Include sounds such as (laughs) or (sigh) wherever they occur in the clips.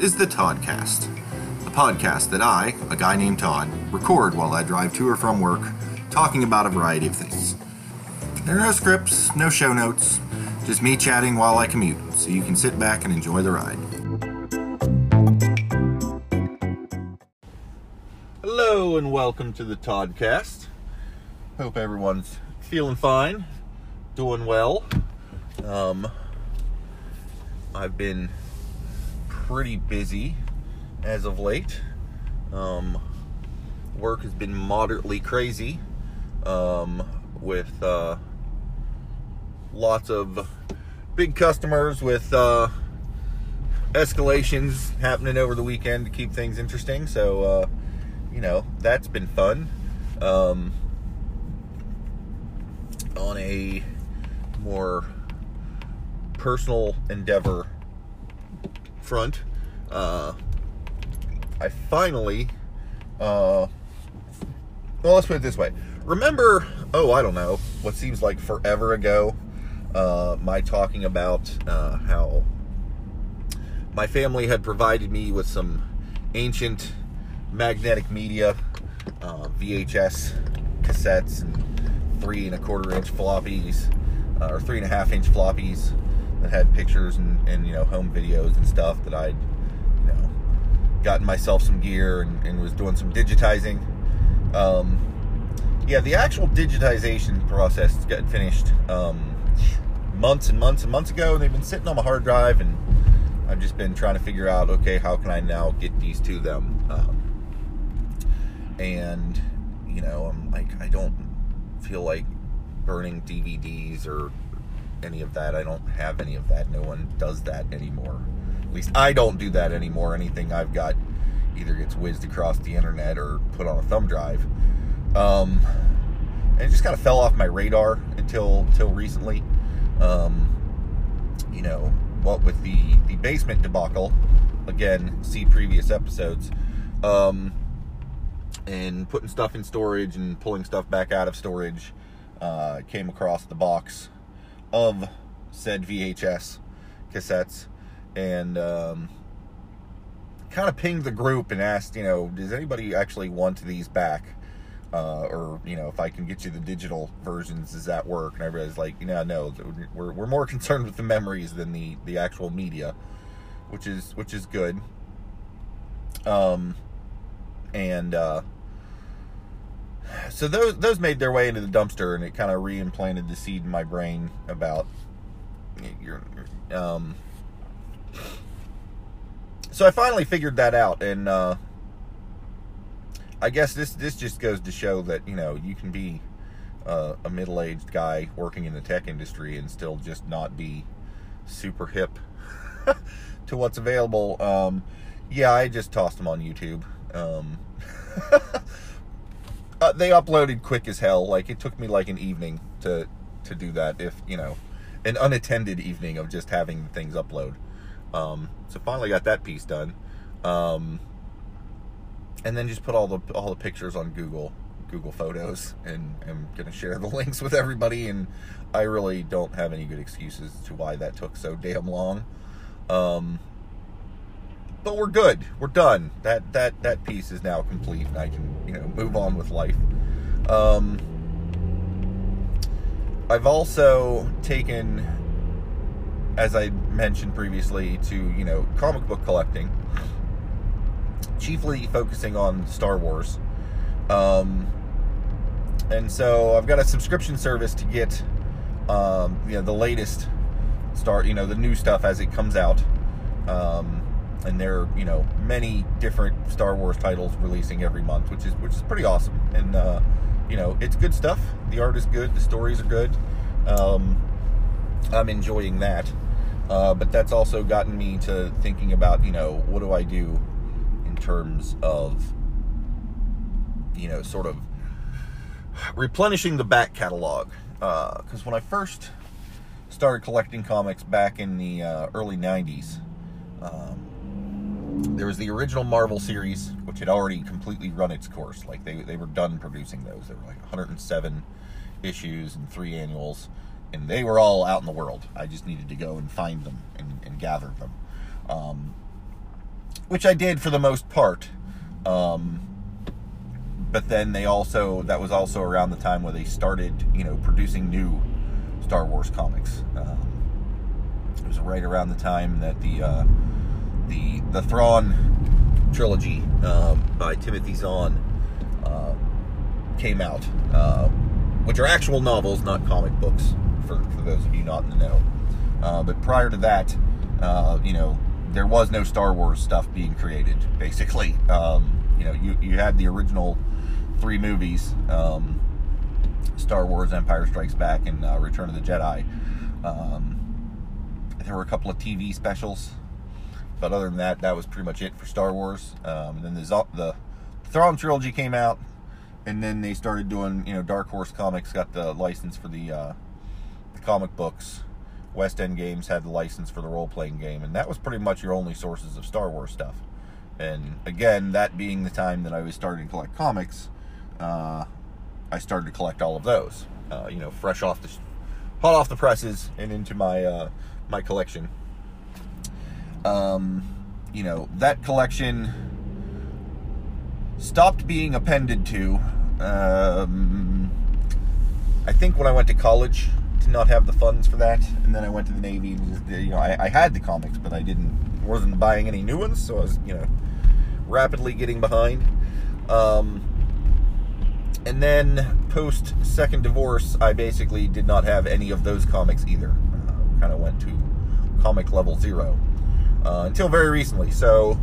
is the Toddcast, a podcast that I, a guy named Todd, record while I drive to or from work, talking about a variety of things. There are no scripts, no show notes, just me chatting while I commute, so you can sit back and enjoy the ride. Hello and welcome to the Toddcast. Hope everyone's feeling fine, doing well. Um, I've been pretty busy as of late. Um, work has been moderately crazy um, with uh, lots of big customers with uh, escalations happening over the weekend to keep things interesting. So, uh, you know, that's been fun. Um, on a more personal endeavor front, uh, I finally, uh, well, let's put it this way. Remember, oh, I don't know, what seems like forever ago, uh, my talking about uh, how my family had provided me with some ancient magnetic media, uh, VHS cassettes, and three and a quarter inch floppies, uh, or three and a half inch floppies that had pictures and, and you know home videos and stuff that I'd you know gotten myself some gear and, and was doing some digitizing. Um, yeah, the actual digitization process got finished um, months and months and months ago, and they've been sitting on my hard drive, and I've just been trying to figure out, okay, how can I now get these to them? Um, and you know, I'm like, I don't feel like burning DVDs or any of that. I don't have any of that. No one does that anymore. At least I don't do that anymore. Anything I've got either gets whizzed across the internet or put on a thumb drive. Um, and it just kind of fell off my radar until until recently. Um, you know, what with the the basement debacle. Again, see previous episodes. Um, and putting stuff in storage and pulling stuff back out of storage. Uh, came across the box of said VHS cassettes and um, kind of pinged the group and asked, you know, does anybody actually want these back? Uh, or you know, if I can get you the digital versions, does that work? And everybody's like, you know, no, we're we're more (laughs) concerned with the memories than the the actual media, which is which is good. Um, and uh, so those those made their way into the dumpster, and it kind of reimplanted the seed in my brain about your. Um, so I finally figured that out, and uh, I guess this this just goes to show that you know you can be uh, a middle aged guy working in the tech industry and still just not be super hip (laughs) to what's available. Um, yeah, I just tossed them on YouTube. Um, (laughs) uh, they uploaded quick as hell. Like it took me like an evening to to do that. If you know, an unattended evening of just having things upload. Um, so finally got that piece done, um, and then just put all the all the pictures on Google Google Photos, and I'm gonna share the (laughs) links with everybody. And I really don't have any good excuses to why that took so damn long. Um, but we're good. We're done. That that that piece is now complete, and I can you know move on with life. Um, I've also taken, as I mentioned previously, to you know comic book collecting, chiefly focusing on Star Wars. Um, and so I've got a subscription service to get um, you know the latest Star, you know the new stuff as it comes out. Um, and there are you know many different Star Wars titles releasing every month, which is which is pretty awesome. And uh, you know it's good stuff. The art is good. The stories are good. Um, I'm enjoying that. Uh, but that's also gotten me to thinking about you know what do I do in terms of you know sort of replenishing the back catalog because uh, when I first started collecting comics back in the uh, early 90s um, there was the original Marvel series, which had already completely run its course. Like they, they were done producing those. There were like 107 issues and three annuals, and they were all out in the world. I just needed to go and find them and, and gather them. Um, which I did for the most part. Um, but then they also that was also around the time where they started, you know, producing new Star Wars comics. Um, it was right around the time that the uh, the the Thrawn trilogy uh, by Timothy Zahn uh, came out, uh, which are actual novels, not comic books. For, for those of you not in the know, uh, but prior to that, uh, you know, there was no Star Wars stuff being created. Basically, um, you know, you you had the original three movies. Um, Star Wars, Empire Strikes Back, and uh, Return of the Jedi. Um, there were a couple of TV specials, but other than that, that was pretty much it for Star Wars. Um, then the the Thrawn trilogy came out, and then they started doing, you know, Dark Horse Comics got the license for the, uh, the comic books. West End Games had the license for the role playing game, and that was pretty much your only sources of Star Wars stuff. And again, that being the time that I was starting to collect comics, uh, I started to collect all of those. Uh, you know, fresh off the hot off the presses and into my uh, my collection. Um, you know, that collection stopped being appended to. Um, I think when I went to college, did not have the funds for that, and then I went to the Navy. You know, I, I had the comics, but I didn't wasn't buying any new ones, so I was you know rapidly getting behind. Um, and then post second divorce, I basically did not have any of those comics either. Uh, kind of went to comic level zero uh, until very recently. So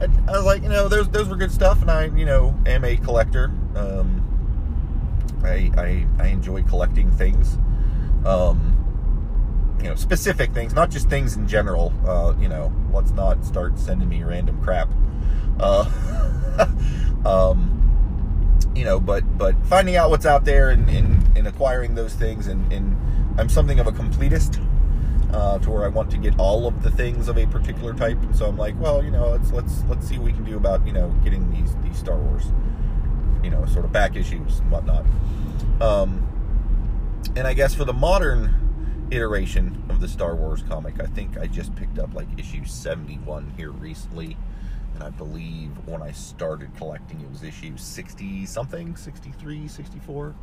I, I, was like, you know, those those were good stuff, and I, you know, am a collector. Um, I, I I enjoy collecting things. Um, you know, specific things, not just things in general. Uh, you know, let's not start sending me random crap. Uh, (laughs) um, you know, but but finding out what's out there and, and, and acquiring those things, and, and, I'm something of a completist. Uh, to where I want to get all of the things of a particular type, and so I'm like, well, you know, let's let's let's see what we can do about you know getting these these Star Wars, you know, sort of back issues and whatnot. Um, and I guess for the modern iteration of the Star Wars comic, I think I just picked up like issue 71 here recently and I believe when I started collecting, it was issue 60 something, 63, 64.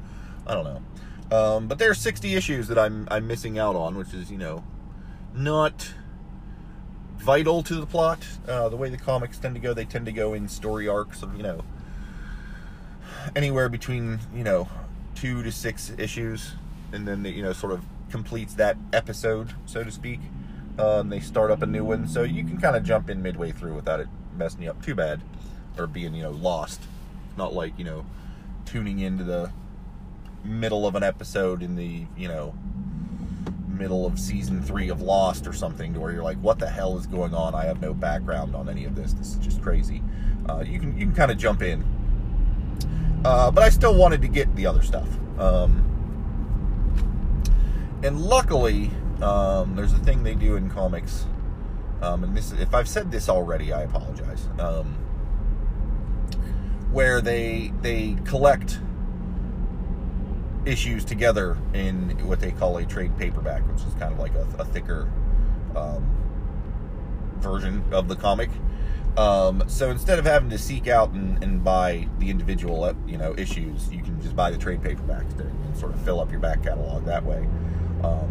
I don't know. Um, but there's 60 issues that I'm I'm missing out on, which is you know not vital to the plot. Uh, the way the comics tend to go, they tend to go in story arcs of you know anywhere between you know two to six issues, and then you know sort of completes that episode, so to speak. Um, they start up a new one, so you can kind of jump in midway through without it messing you up too bad or being, you know, lost. Not like, you know, tuning into the middle of an episode in the, you know, middle of season three of Lost or something to where you're like, what the hell is going on? I have no background on any of this. This is just crazy. Uh, you can you can kind of jump in. Uh, but I still wanted to get the other stuff. Um, and luckily, um, there's a thing they do in comics um, and this, if I've said this already, I apologize. Um, where they they collect issues together in what they call a trade paperback, which is kind of like a, a thicker um, version of the comic. Um, so instead of having to seek out and, and, buy the individual, uh, you know, issues, you can just buy the trade paperbacks and sort of fill up your back catalog that way, um,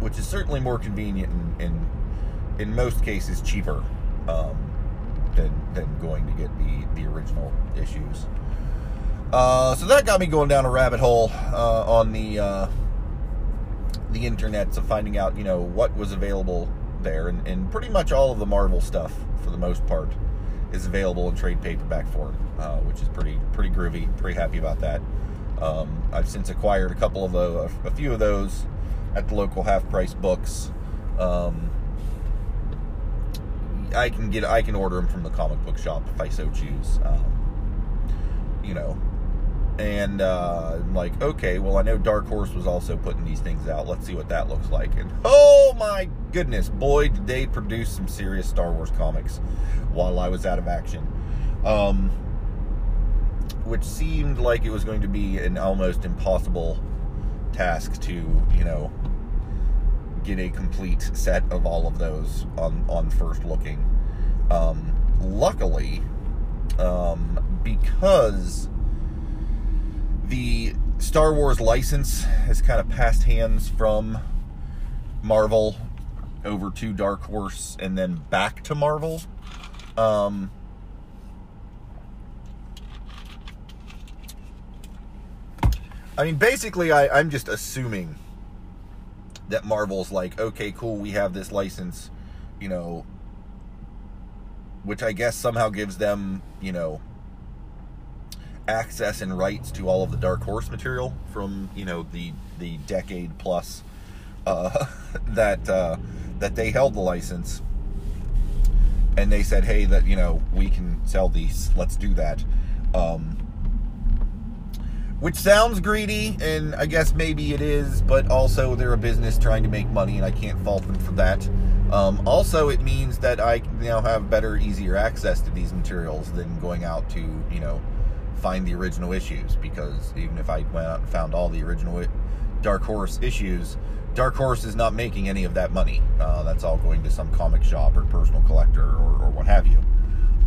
which is certainly more convenient and, and in most cases cheaper um, than than going to get the the original issues. Uh, so that got me going down a rabbit hole uh, on the uh, the internet of finding out you know what was available there, and, and, pretty much all of the Marvel stuff for the most part is available in trade paperback form, uh, which is pretty pretty groovy. Pretty happy about that. Um, I've since acquired a couple of the, a few of those at the local half price books. Um, I can get I can order them from the comic book shop if I so choose. Um, you know, and uh, like, okay, well, I know Dark Horse was also putting these things out. Let's see what that looks like. And oh my goodness, boy, did they produce some serious Star Wars comics while I was out of action. Um, which seemed like it was going to be an almost impossible task to, you know, get a complete set of all of those on on first looking. Um, luckily, um, because the Star Wars license has kind of passed hands from Marvel over to Dark Horse and then back to Marvel. Um, I mean, basically, I, I'm just assuming that Marvel's like, okay, cool, we have this license, you know, which I guess somehow gives them, you know, access and rights to all of the Dark Horse material from, you know, the the decade plus uh, (laughs) that uh, that they held the license, and they said, hey, that you know, we can sell these. Let's do that. Um, which sounds greedy, and I guess maybe it is, but also they're a business trying to make money, and I can't fault them for that. Um, also, it means that I now have better, easier access to these materials than going out to, you know, find the original issues. Because even if I went out and found all the original Dark Horse issues, Dark Horse is not making any of that money. Uh, that's all going to some comic shop or personal collector or, or what have you.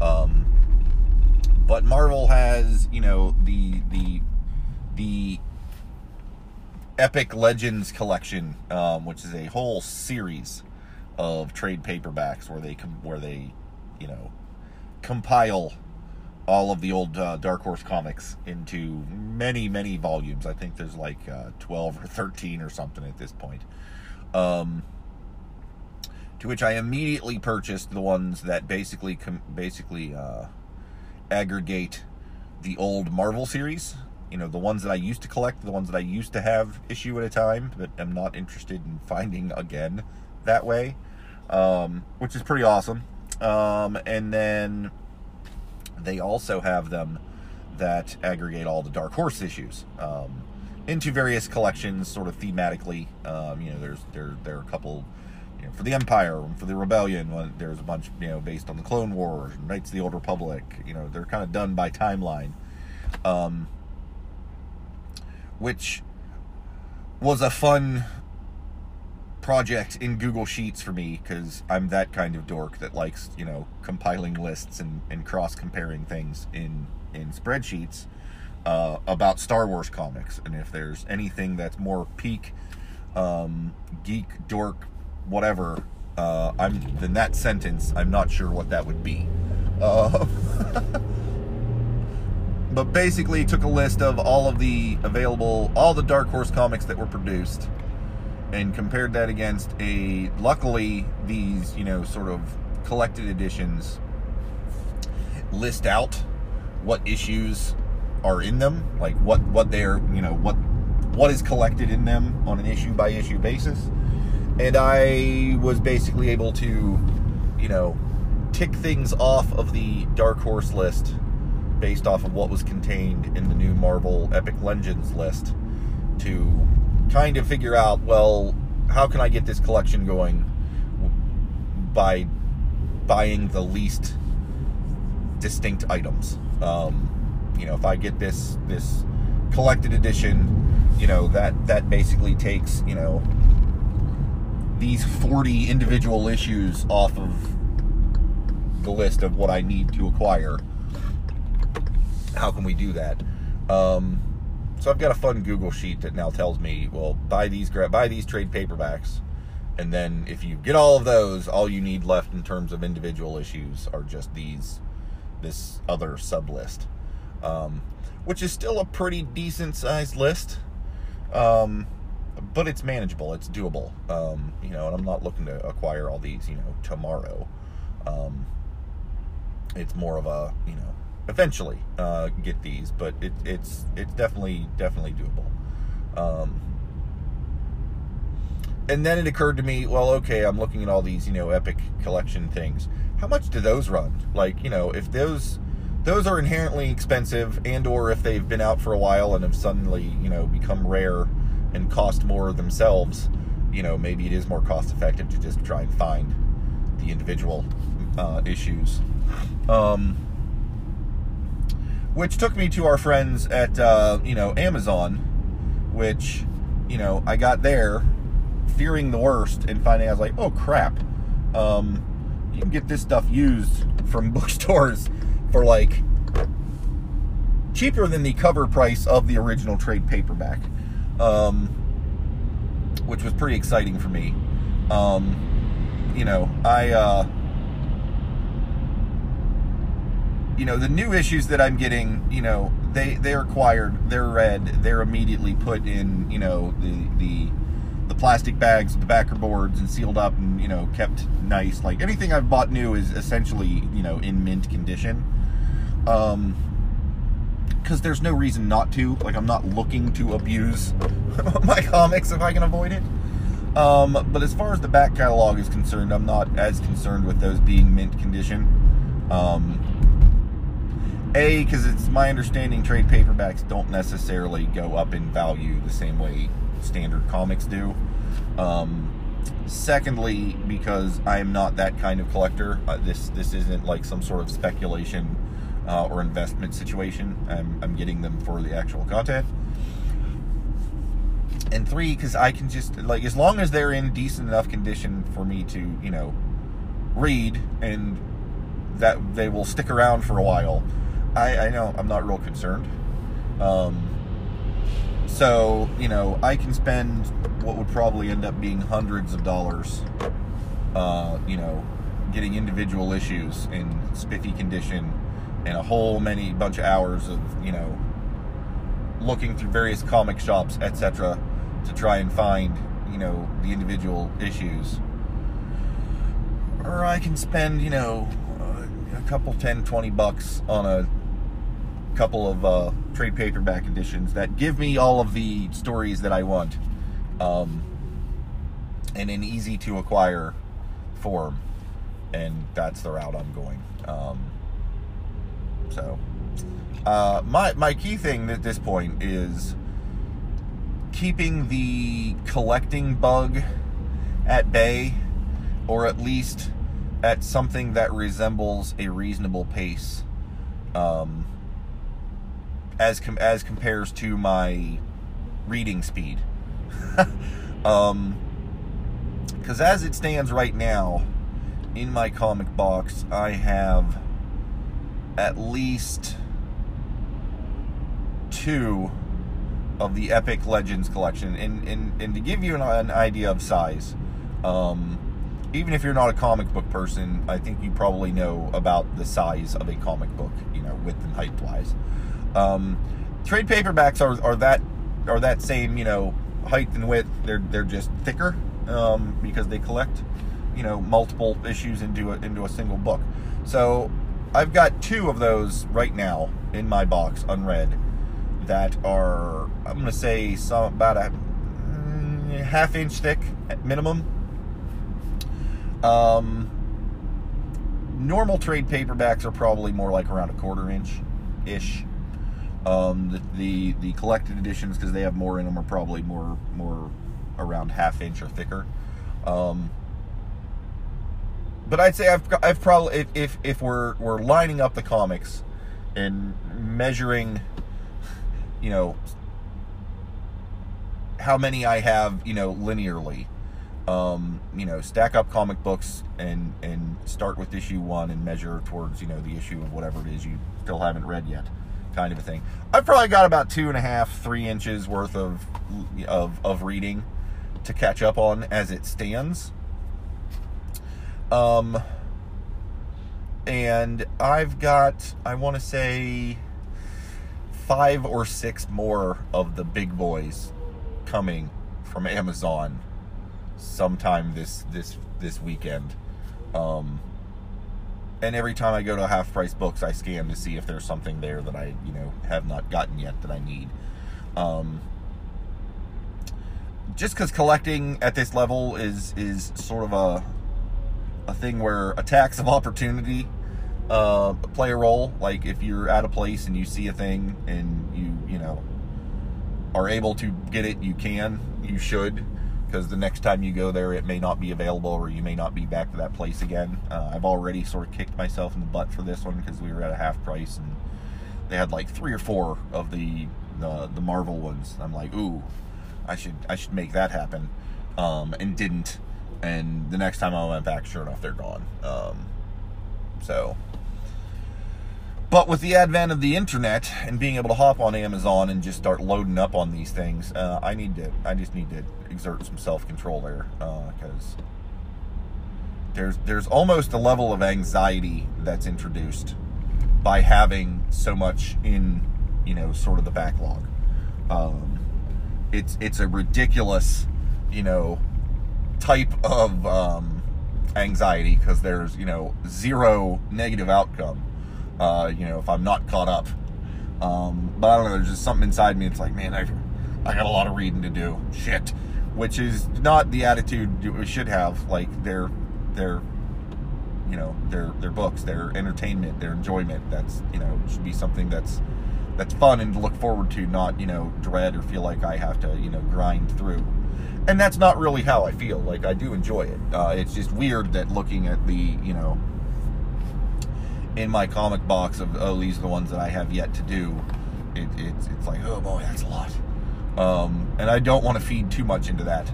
Um, but Marvel has, you know, the the the Epic Legends collection, um, which is a whole series of trade paperbacks where they com- where they, you know, compile all of the old uh, Dark Horse comics into many many volumes. I think there's like uh, 12 or 13 or something at this point. Um, to which I immediately purchased the ones that basically com- basically uh, aggregate the old Marvel series you know the ones that I used to collect, the ones that I used to have issue at a time, but I'm not interested in finding again that way, um, which is pretty awesome. Um, and then they also have them that aggregate all the Dark Horse issues um, into various collections, sort of thematically. Um, you know, there's there there are a couple. You know, for the Empire, for the Rebellion, there's a bunch, you know, based on the Clone Wars, Knights of the Old Republic. You know, they're kind of done by timeline. Um, which was a fun project in Google Sheets for me because I'm that kind of dork that likes, you know, compiling lists and, and cross comparing things in, in spreadsheets uh, about Star Wars comics. And if there's anything that's more peak, um, geek, dork, whatever, uh, I'm then that sentence, I'm not sure what that would be. Uh, (laughs) but basically took a list of all of the available, all the Dark Horse comics that were produced, and compared that against a. Luckily, these you know sort of collected editions list out what issues are in them, like what what they're you know what what is collected in them on an issue by issue basis, and I was basically able to, you know, tick things off of the Dark Horse list based off of what was contained in the new Marvel Epic Legends list to kind of figure out, well, how can I get this collection going by buying the least distinct items. Um, you know, if I get this this collected edition, you know that that basically takes you know these 40 individual issues off of the list of what I need to acquire how can we do that? Um, so I've got a fun Google sheet that now tells me, well, buy these buy these trade paperbacks, and then if you get all of those, all you need left in terms of individual issues are just these, this other sub list, um, which is still a pretty decent sized list, um, but it's manageable, it's doable, um, you know, and I'm not looking to acquire all these, you know, tomorrow. Um, it's more of a, you know, eventually uh, get these, but it, it's it's definitely definitely doable. Um, and then it occurred to me, well, okay, I'm looking at all these, you know, epic collection things. How much do those run? Like, you know, if those those are inherently expensive, and or if they've been out for a while and have suddenly, you know, become rare and cost more themselves, you know, maybe it is more cost effective to just try and find the individual uh, issues. Um, which took me to our friends at uh, you know Amazon, which you know I got there fearing the worst and finding I was like, oh crap, um, you can get this stuff used from (laughs) bookstores for like cheaper than the cover price of the original trade paperback, um, which was pretty exciting for me. Um, you know, I, uh, you know, the new issues that I'm getting, you know, they they're acquired, they're read, they're immediately put in, you know, the the the plastic bags, the backer boards, and sealed up and you know kept nice. Like anything I've bought new is essentially you know in mint condition. Um, because there's no reason not to. Like I'm not looking to abuse (laughs) my comics if I can avoid it. Um, but as far as the back catalog is concerned, I'm not as concerned with those being mint condition. Um, a, because it's my understanding trade paperbacks don't necessarily go up in value the same way standard comics do. Um, secondly, because I am not that kind of collector. Uh, this this isn't like some sort of speculation uh, or investment situation. I'm, I'm getting them for the actual content. And three, because I can just like as long as they're in decent enough condition for me to you know read and that they will stick around for a while. I, I know I'm not real concerned. Um, so, you know, I can spend what would probably end up being hundreds of dollars, uh, you know, getting individual issues in spiffy condition and a whole many bunch of hours of, you know, looking through various comic shops, etc., to try and find, you know, the individual issues. Or I can spend, you know, a couple 10, 20 bucks on a couple of uh, trade paperback editions that give me all of the stories that I want um, in an easy to acquire form. And that's the route I'm going. Um, so, uh, my, my key thing at this point is keeping the collecting bug at bay, or at least at something that resembles a reasonable pace. Um, as com- as compares to my reading speed. (laughs) um, because as it stands right now, in my comic box, I have at least two of the Epic Legends collection. And, and, and to give you an, an idea of size, um, even if you're not a comic book person, I think you probably know about the size of a comic book, you know, width and height wise. Um, trade paperbacks are, are that are that same you know height and width. They're they're just thicker um, because they collect you know multiple issues into a, into a single book. So I've got two of those right now in my box unread that are I'm gonna say some about a mm, half inch thick at minimum. Um, normal trade paperbacks are probably more like around a quarter inch ish. Um, the, the, the collected editions, because they have more in them, are probably more more around half inch or thicker. Um, but I'd say I've I've probably if, if if we're we're lining up the comics and measuring, you know, how many I have, you know, linearly. Um, you know, stack up comic books and and start with issue one and measure towards you know the issue of whatever it is you still haven't read yet kind of a thing. I've probably got about two and a half, three inches worth of of, of reading to catch up on as it stands. Um, and I've got, I want to say, five or six more of the big boys coming from Amazon sometime this this this weekend. Um, and every time I go to half price books, I scan to see if there's something there that I, you know, have not gotten yet that I need. Um, just because collecting at this level is is sort of a a thing where attacks of opportunity uh, play a role. Like if you're at a place and you see a thing and you you know are able to get it, you can, you should because the next time you go there, it may not be available or you may not be back to that place again. Uh, I've already sort of kicked myself in the butt for this one because we were at a half price and they had like three or four of the the, the Marvel ones. I'm like, ooh, I should I should make that happen, um, and didn't. and the next time I went back, sure enough, they're gone. Um, so, but with the advent of the internet and being able to hop on Amazon and just start loading up on these things, uh, I need to. I just need to exert some self control there because uh, there's there's almost a level of anxiety that's introduced by having so much in you know sort of the backlog. Um, it's it's a ridiculous you know type of um, anxiety because there's you know zero negative outcome. Uh, you know if I'm not caught up. Um, but I don't know. There's just something inside me. It's like, man, I I got a lot of reading to do. Shit, which is not the attitude we should have. Like they're their you know their their books their entertainment their enjoyment that's you know should be something that's that's fun and to look forward to not you know dread or feel like i have to you know grind through and that's not really how i feel like i do enjoy it uh, it's just weird that looking at the you know in my comic box of oh these are the ones that i have yet to do it, it's, it's like oh boy that's a lot um, and i don't want to feed too much into that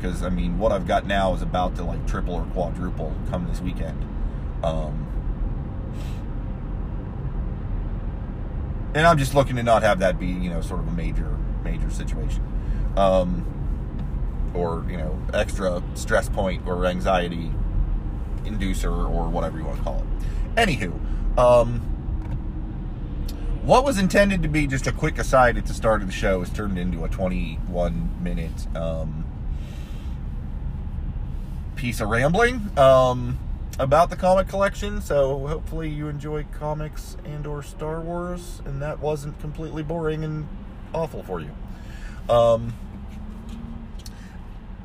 because I mean, what I've got now is about to like triple or quadruple come this weekend. Um, and I'm just looking to not have that be, you know, sort of a major, major situation, um, or you know, extra stress point or anxiety inducer or whatever you want to call it. Anywho, um, what was intended to be just a quick aside at the start of the show has turned into a 21 minute um, piece of rambling um, about the comic collection. So hopefully you enjoy comics and or Star Wars, and that wasn't completely boring and awful for you. Um,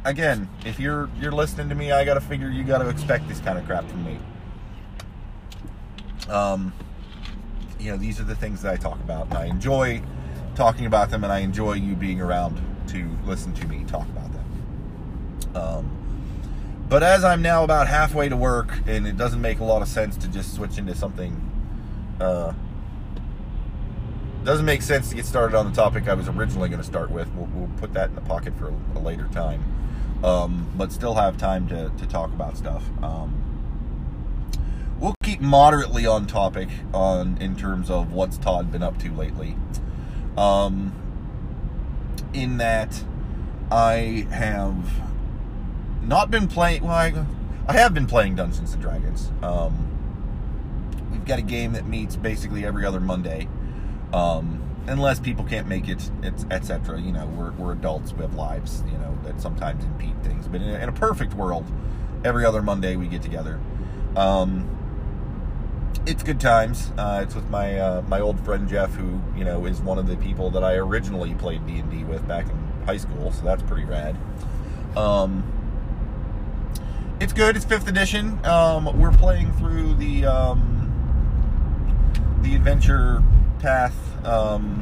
again, if you're you're listening to me, I gotta figure you gotta expect this kind of crap from me. Um, you know, these are the things that I talk about, and I enjoy talking about them, and I enjoy you being around to listen to me talk about them. Um, but as I'm now about halfway to work, and it doesn't make a lot of sense to just switch into something, uh, doesn't make sense to get started on the topic I was originally going to start with. We'll, we'll, put that in the pocket for a, later time, um, but still have time to, to talk about stuff. Um, moderately on topic on in terms of what's Todd been up to lately. Um, in that, I have not been playing. Well, I, I have been playing Dungeons and Dragons. Um, we've got a game that meets basically every other Monday, um, unless people can't make it, etc. You know, we're, we're adults. We have lives. You know that sometimes impede things. But in a, in a perfect world, every other Monday we get together. Um, it's good times. Uh, it's with my uh, my old friend Jeff, who you know is one of the people that I originally played D and D with back in high school. So that's pretty rad. Um, it's good. It's fifth edition. Um, we're playing through the um, the adventure path, um,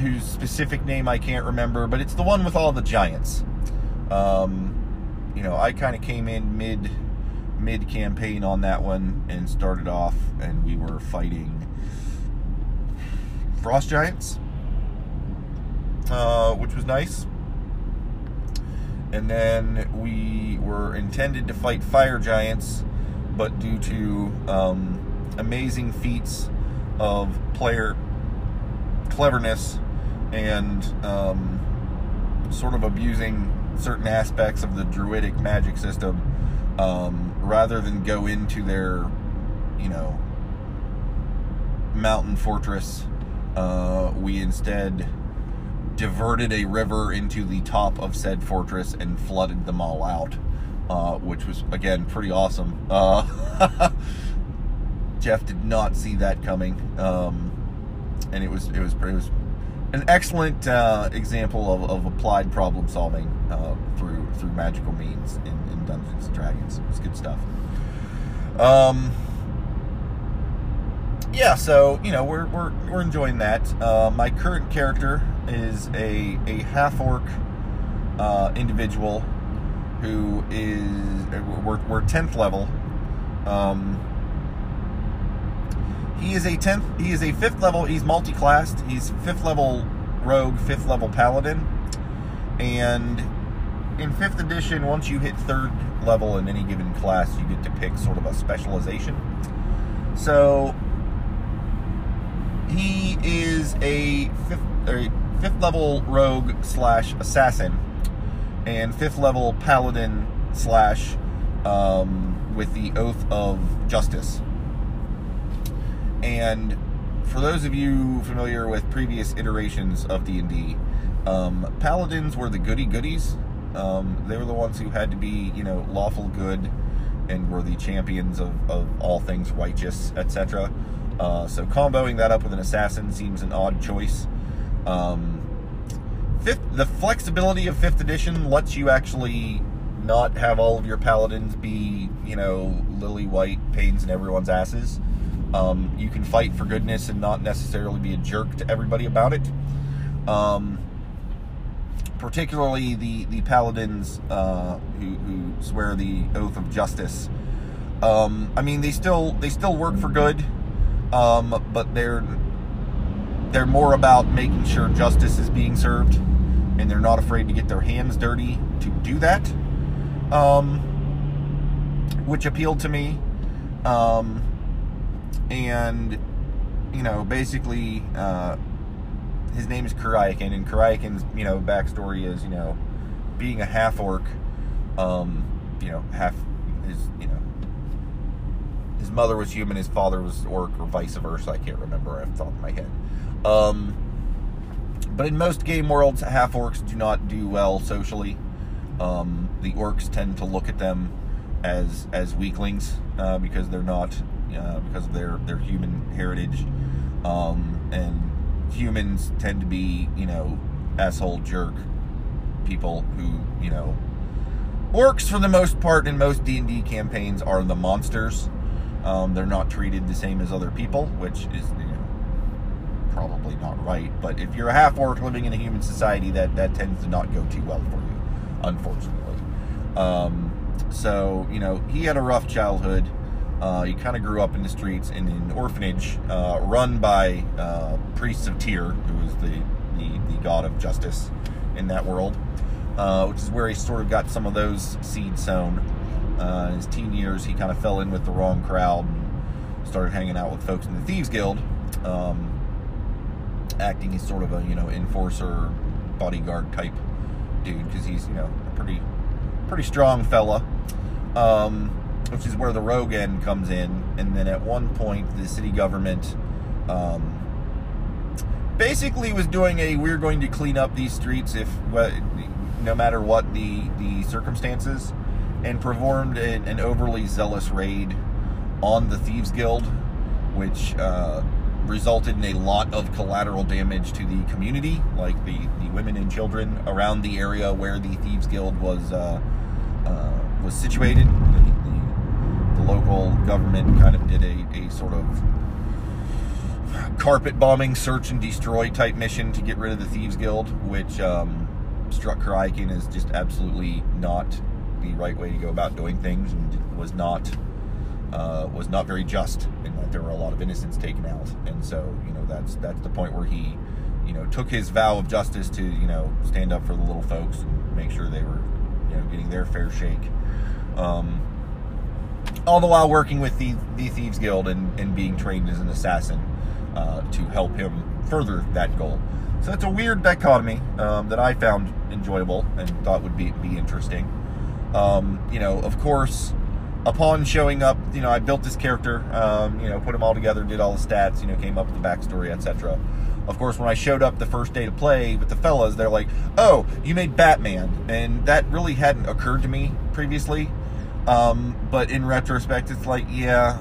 whose specific name I can't remember, but it's the one with all the giants. Um, you know, I kind of came in mid mid campaign on that one and started off, and we were fighting frost giants, uh, which was nice. And then we were intended to fight fire giants, but due to um, amazing feats of player cleverness and um, sort of abusing certain aspects of the druidic magic system, um, rather than go into their, you know, mountain fortress, uh, we instead diverted a river into the top of said fortress and flooded them all out, uh, which was again pretty awesome. Uh, (laughs) Jeff did not see that coming, um, and it was it was it was an excellent uh, example of, of, applied problem solving uh, through through magical means in, in Dungeons and Dragons. It's good stuff. Um, yeah, so you know we're we're, we're enjoying that. Uh, my current character is a a half orc uh, individual who is we're we're tenth level. Um, he is a tenth. He is a fifth level. He's multi-classed. He's fifth level rogue, fifth level paladin, and in fifth edition, once you hit third level in any given class, you get to pick sort of a specialization. So he is a fifth, a fifth level rogue slash assassin, and fifth level paladin slash um, with the oath of justice. And for those of you familiar with previous iterations of D and D, um, paladins were the goody goodies. Um, they were the ones who had to be, you know, lawful good and were the champions of, of all things righteous, etc. Uh, so comboing that up with an assassin seems an odd choice. Um, fifth, the flexibility of fifth edition lets you actually not have all of your paladins be, you know, lily white pains in everyone's asses. Um, you can fight for goodness and not necessarily be a jerk to everybody about it. Um, particularly the the paladins uh, who, who, swear the oath of justice. Um, I mean, they still they still work for good, um, but they're they're more about making sure justice is being served, and they're not afraid to get their hands dirty to do that, um, which appealed to me. Um, and you know, basically. Uh, his name is Karayakin, and Karayakin's you know backstory is you know being a half orc, um, you know half his you know his mother was human, his father was orc, or vice versa. I can't remember off the top of my head. Um, but in most game worlds, half orcs do not do well socially. Um, the orcs tend to look at them as as weaklings uh, because they're not uh, because of their their human heritage um, and humans tend to be, you know, asshole jerk people who, you know, orcs for the most part in most D&D campaigns are the monsters. Um, they're not treated the same as other people, which is, you know, probably not right. But if you're a half orc living in a human society, that that tends to not go too well for you, unfortunately. Um, so, you know, he had a rough childhood. Uh, he kind of grew up in the streets in an orphanage uh, run by uh, priests of Tyr, who is the, the, the, god of justice in that world, uh, which is where he sort of got some of those seeds sown. Uh, in his teen years, he kind of fell in with the wrong crowd and started hanging out with folks in the Thieves Guild, um, acting as sort of a, you know, enforcer, bodyguard type dude, because he's, you know, a pretty, pretty strong fella. Um, which is where the rogue end comes in. And then at one point, the city government um, basically was doing a we're going to clean up these streets if no matter what the the circumstances, and performed an, an overly zealous raid on the thieves guild, which. Uh, resulted in a lot of collateral damage to the community, like the, the women and children around the area where the Thieves Guild was uh, uh, was situated the local government kind of did a, a sort of carpet bombing, search and destroy type mission to get rid of the Thieves Guild, which um, struck Karayakin as just absolutely not the right way to go about doing things, and was not uh, was not very just, in that there were a lot of innocents taken out, and so you know that's that's the point where he you know took his vow of justice to you know stand up for the little folks and make sure they were you know getting their fair shake. Um, all the while working with the, the Thieves Guild and, and being trained as an assassin uh, to help him further that goal. So it's a weird dichotomy um, that I found enjoyable and thought would be, be interesting. Um, you know, of course, upon showing up, you know, I built this character, um, you know, put them all together, did all the stats, you know, came up with the backstory, etc. Of course, when I showed up the first day to play with the fellas, they're like, "Oh, you made Batman," and that really hadn't occurred to me previously. Um, but in retrospect, it's like, yeah,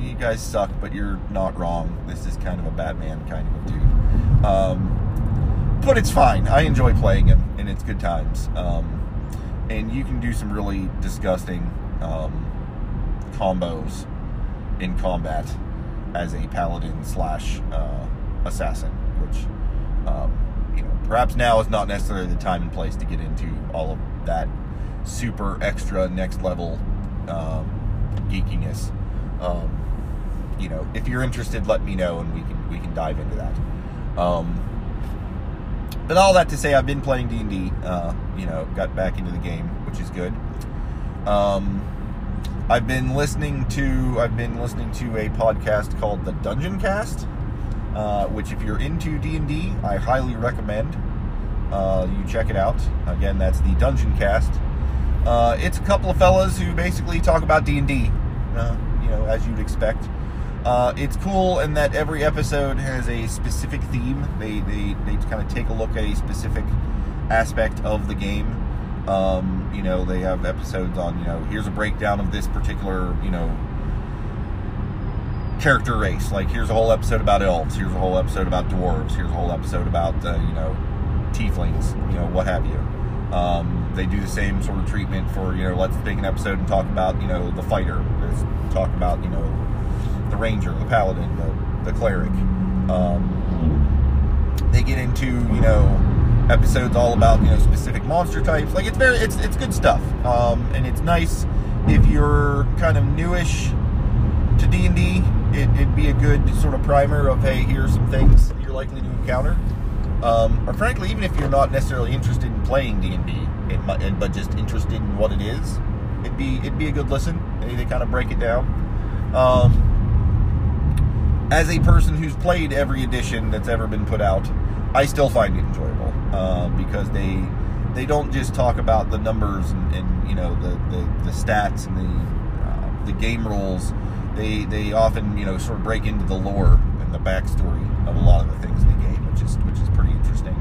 you, guys suck, but you're not wrong. This is kind of a Batman kind of a dude. Um, but it's fine. I enjoy playing him, and it's good times. Um, and you can do some really disgusting um, combos in combat as a paladin slash uh, assassin, which um, you know perhaps now is not necessarily the time and place to get into all of that super extra next level um, geekiness. Um, you know, if you're interested, let me know and we can we can dive into that. Um, but all that to say, I've been playing D and D. Uh, you know, got back into the game, which is good. Um, I've been listening to I've been listening to a podcast called the Dungeon Cast, uh, which if you're into D and D, I highly recommend uh, you check it out. Again, that's the Dungeon Cast. Uh, it's a couple of fellas who basically talk about D and D, uh, you know, as you'd expect. Uh, it's cool in that every episode has a specific theme. They they, they kind of take a look at a specific aspect of the game. Um, you know, they have episodes on you know here's a breakdown of this particular you know character race. Like here's a whole episode about elves. Here's a whole episode about dwarves. Here's a whole episode about uh, you know tieflings. You know what have you. Um, they do the same sort of treatment for you know let's take an episode and talk about you know the fighter. Let's talk about you know the ranger, the paladin, the, the cleric. Um, they get into you know episodes all about you know specific monster types. Like it's very it's it's good stuff, um, and it's nice if you're kind of newish to D and D. It'd be a good sort of primer of hey, here's some things you're likely to encounter. Um, or frankly, even if you're not necessarily interested in playing D and D, but just interested in what it is, it'd be it'd be a good listen. They, they kind of break it down. Um, as a person who's played every edition that's ever been put out, I still find it enjoyable uh, because they they don't just talk about the numbers and, and you know the, the, the, stats and the uh, the game rules. They they often you know sort of break into the lore and the backstory of a lot of the things in the game, which is which is pretty interesting.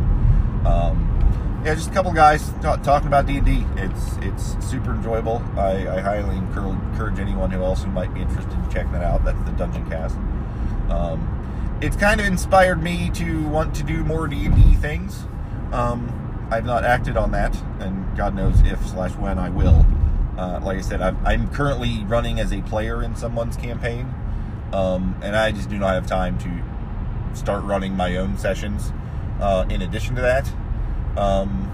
Um, yeah, just a couple guys talking about D and D. It's it's super enjoyable. I, I highly encourage, anyone who else who might be interested in checking that out. That's the Dungeon Cast. Um, it's kind of inspired me to want to do more D&D things. Um, I've not acted on that, and God knows if slash when I will. Uh, like I said, I'm, I'm, currently running as a player in someone's campaign, um, and I just do not have time to start running my own sessions. Uh, in addition to that, um,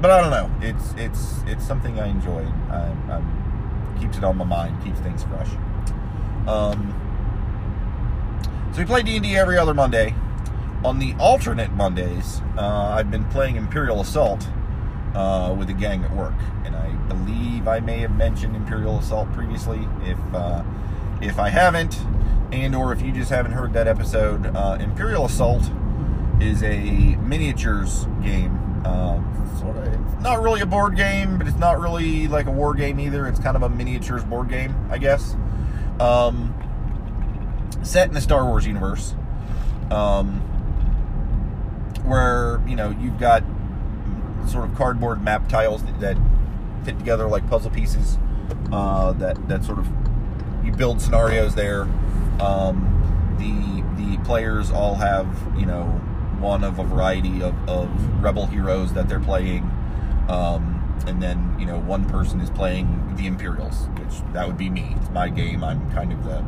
but I don't know. It's it's it's something I enjoy. I'm, I'm keeps it on my mind, keeps things fresh. Um, so we play D&D every other Monday. On the alternate Mondays, uh, I've been playing Imperial Assault uh, with a gang at work, and I believe I may have mentioned Imperial Assault previously. If uh, if I haven't, and or if you just haven't heard that episode, uh, Imperial Assault is a miniatures game. Um, of, it's not really a board game, but it's not really like a war game either. It's kind of a miniatures board game, I guess. Um, set in the Star Wars universe, um, where you know you've got sort of cardboard map tiles that, that fit together like puzzle pieces. Uh, that that sort of you build scenarios there. Um, the the players all have you know one of a variety of, of rebel heroes that they're playing. Um, and then you know one person is playing the Imperials, which that would be me. It's my game. I'm kind of the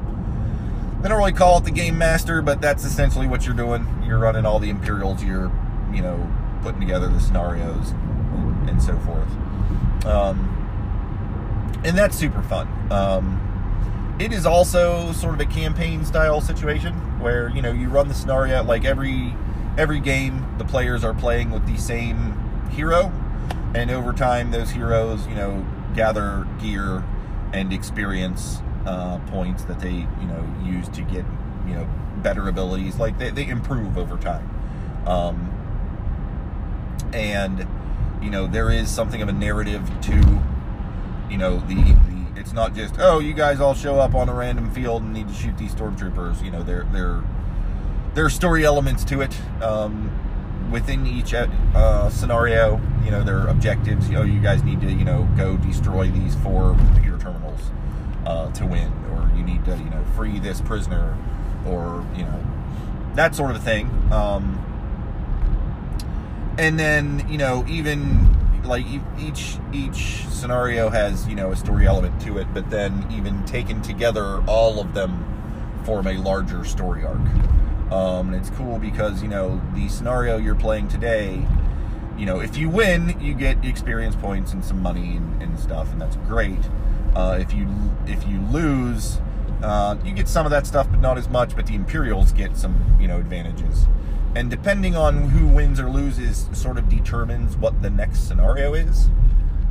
they don't really call it the game master, but that's essentially what you're doing. You're running all the Imperials. You're, you know, putting together the scenarios and, and so forth. Um, and that's super fun. Um, it is also sort of a campaign style situation where you know you run the scenario like every every game the players are playing with the same hero, and over time those heroes you know gather gear and experience uh, points that they you know use to get you know better abilities. Like they, they improve over time, um, and you know there is something of a narrative to you know the, the it's not just oh you guys all show up on a random field and need to shoot these stormtroopers. You know there there there are story elements to it. Um, within each uh, scenario, you know, there are objectives. You know, you guys need to, you know, go destroy these four computer terminals uh, to win, or you need to you know free this prisoner, or you know that sort of thing. Um, and then you know even like each each scenario has you know a story element to it, but then even taken together, all of them form a larger story arc. Um, and it's cool because you know the scenario you're playing today you know, if you win, you get experience points and some money and, and stuff, and that's great. Uh, if you if you lose, uh, you get some of that stuff, but not as much. But the Imperials get some you know advantages, and depending on who wins or loses, sort of determines what the next scenario is.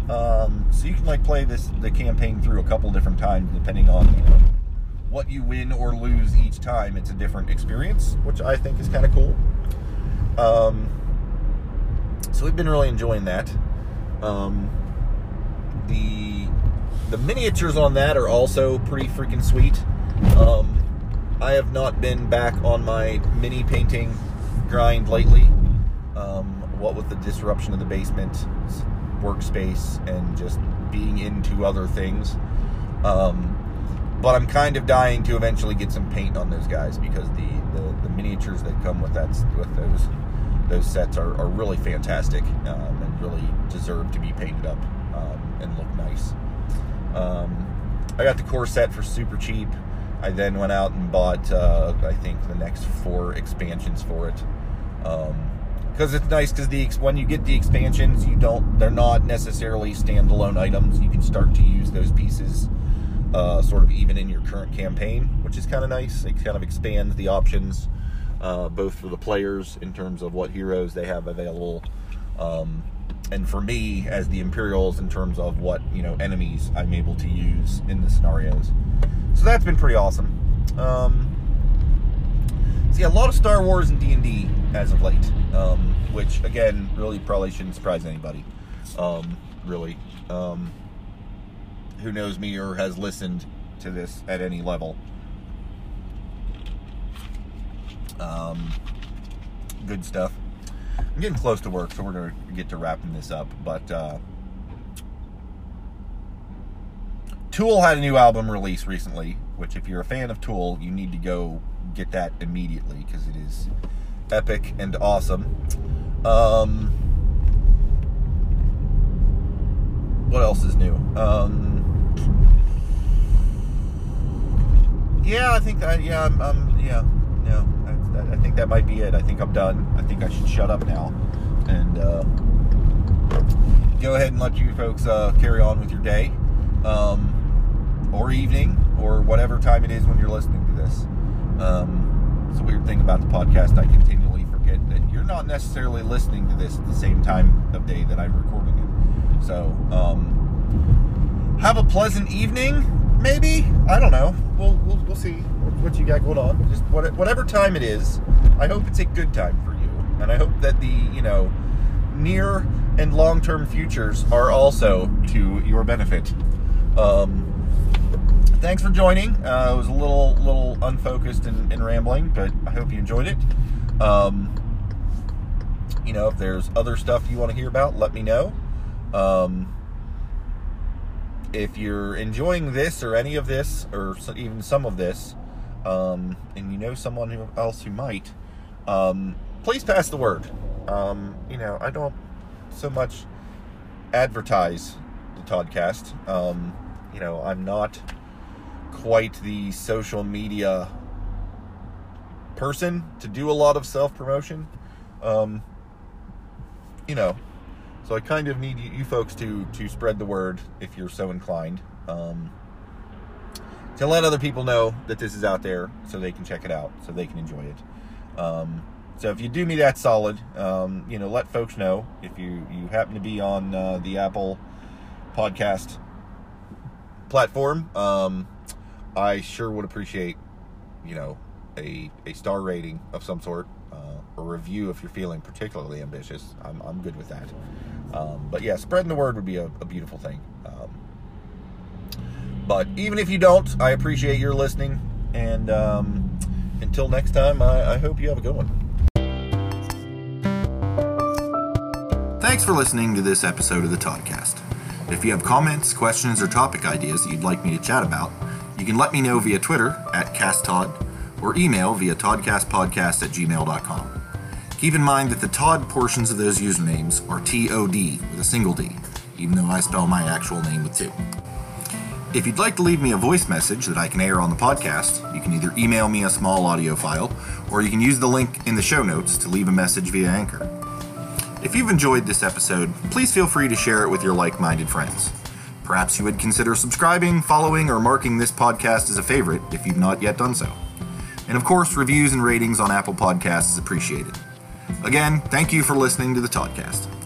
Um, so you can like play this the campaign through a couple different times depending on you know, what you win or lose each time. It's a different experience, which I think is kind of cool. Um, so we've been really enjoying that. Um, the the miniatures on that are also pretty freaking sweet. Um, I have not been back on my mini painting grind lately. Um, what with the disruption of the basement workspace and just being into other things. Um, but I'm kind of dying to eventually get some paint on those guys because the, the, the miniatures that come with that with those those sets are, are really fantastic um, and really deserve to be painted up um, and look nice. Um, I got the core set for super cheap. I then went out and bought, uh, I think, the next four expansions for it. Because um, it's nice because the when you get the expansions, you don't they're not necessarily standalone items. You can start to use those pieces uh, sort of even in your current campaign, which is kind of nice. It kind of expands the options uh, both for the players in terms of what heroes they have available, um, and for me as the Imperials in terms of what you know enemies I'm able to use in the scenarios. So that's been pretty awesome. Um, see a lot of Star Wars and D and D as of late, um, which again really probably shouldn't surprise anybody. Um, really, um, who knows me or has listened to this at any level. Um, good stuff. I'm getting close to work, so we're gonna get to wrapping this up. But uh, Tool had a new album release recently, which if you're a fan of Tool, you need to go get that immediately because it is epic and awesome. Um, what else is new? Um, yeah, I think that. Yeah, I'm. I'm yeah, yeah. I, I, think that might be it. I think I'm done. I think I should shut up now and uh, go ahead and let you folks uh, carry on with your day, um, or evening, or whatever time it is when you're listening to this. Um, it's a weird thing about the podcast. I continually forget that you're not necessarily listening to this at the same time of day that I'm recording it. So, um, have a pleasant evening maybe I don't know. We'll we'll, we'll see what, you got going on. Just what, whatever time it is, I hope it's a good time for you, and I hope that the you know near and long term futures are also to your benefit. Um, thanks for joining. Uh, it was a little little unfocused and, and rambling, but I hope you enjoyed it. Um, you know, if there's other stuff you want to hear about, let me know. Um, if you're enjoying this or any of this or even some of this, um, and you know someone else who might, um, please pass the word. Um, you know, I don't so much advertise the Toddcast. Um, you know, I'm not quite the social media person to do a lot of self promotion. Um, you know, so I kind of need you, folks to to spread the word if you're so inclined. Um, to let other people know that this is out there so they can check it out, so they can enjoy it. Um, so if you do me that solid, um, you know, let folks know if you you happen to be on uh, the Apple podcast platform. Um, I sure would appreciate, you know, a a star rating of some sort, uh, a review if you're feeling particularly ambitious. I'm I'm good with that. Um, but yeah, spreading the word would be a, a beautiful thing. Um, but even if you don't, I appreciate your listening. And um, until next time, I, I hope you have a good one. Thanks for listening to this episode of the Toddcast. If you have comments, questions, or topic ideas that you'd like me to chat about, you can let me know via Twitter at CastTod or email via todcastpodcast at gmail.com. Keep in mind that the Todd portions of those usernames are TOD with a single D, even though I spell my actual name with two. If you'd like to leave me a voice message that I can air on the podcast, you can either email me a small audio file or you can use the link in the show notes to leave a message via Anchor. If you've enjoyed this episode, please feel free to share it with your like minded friends. Perhaps you would consider subscribing, following, or marking this podcast as a favorite if you've not yet done so. And of course, reviews and ratings on Apple Podcasts is appreciated. Again, thank you for listening to the Toddcast.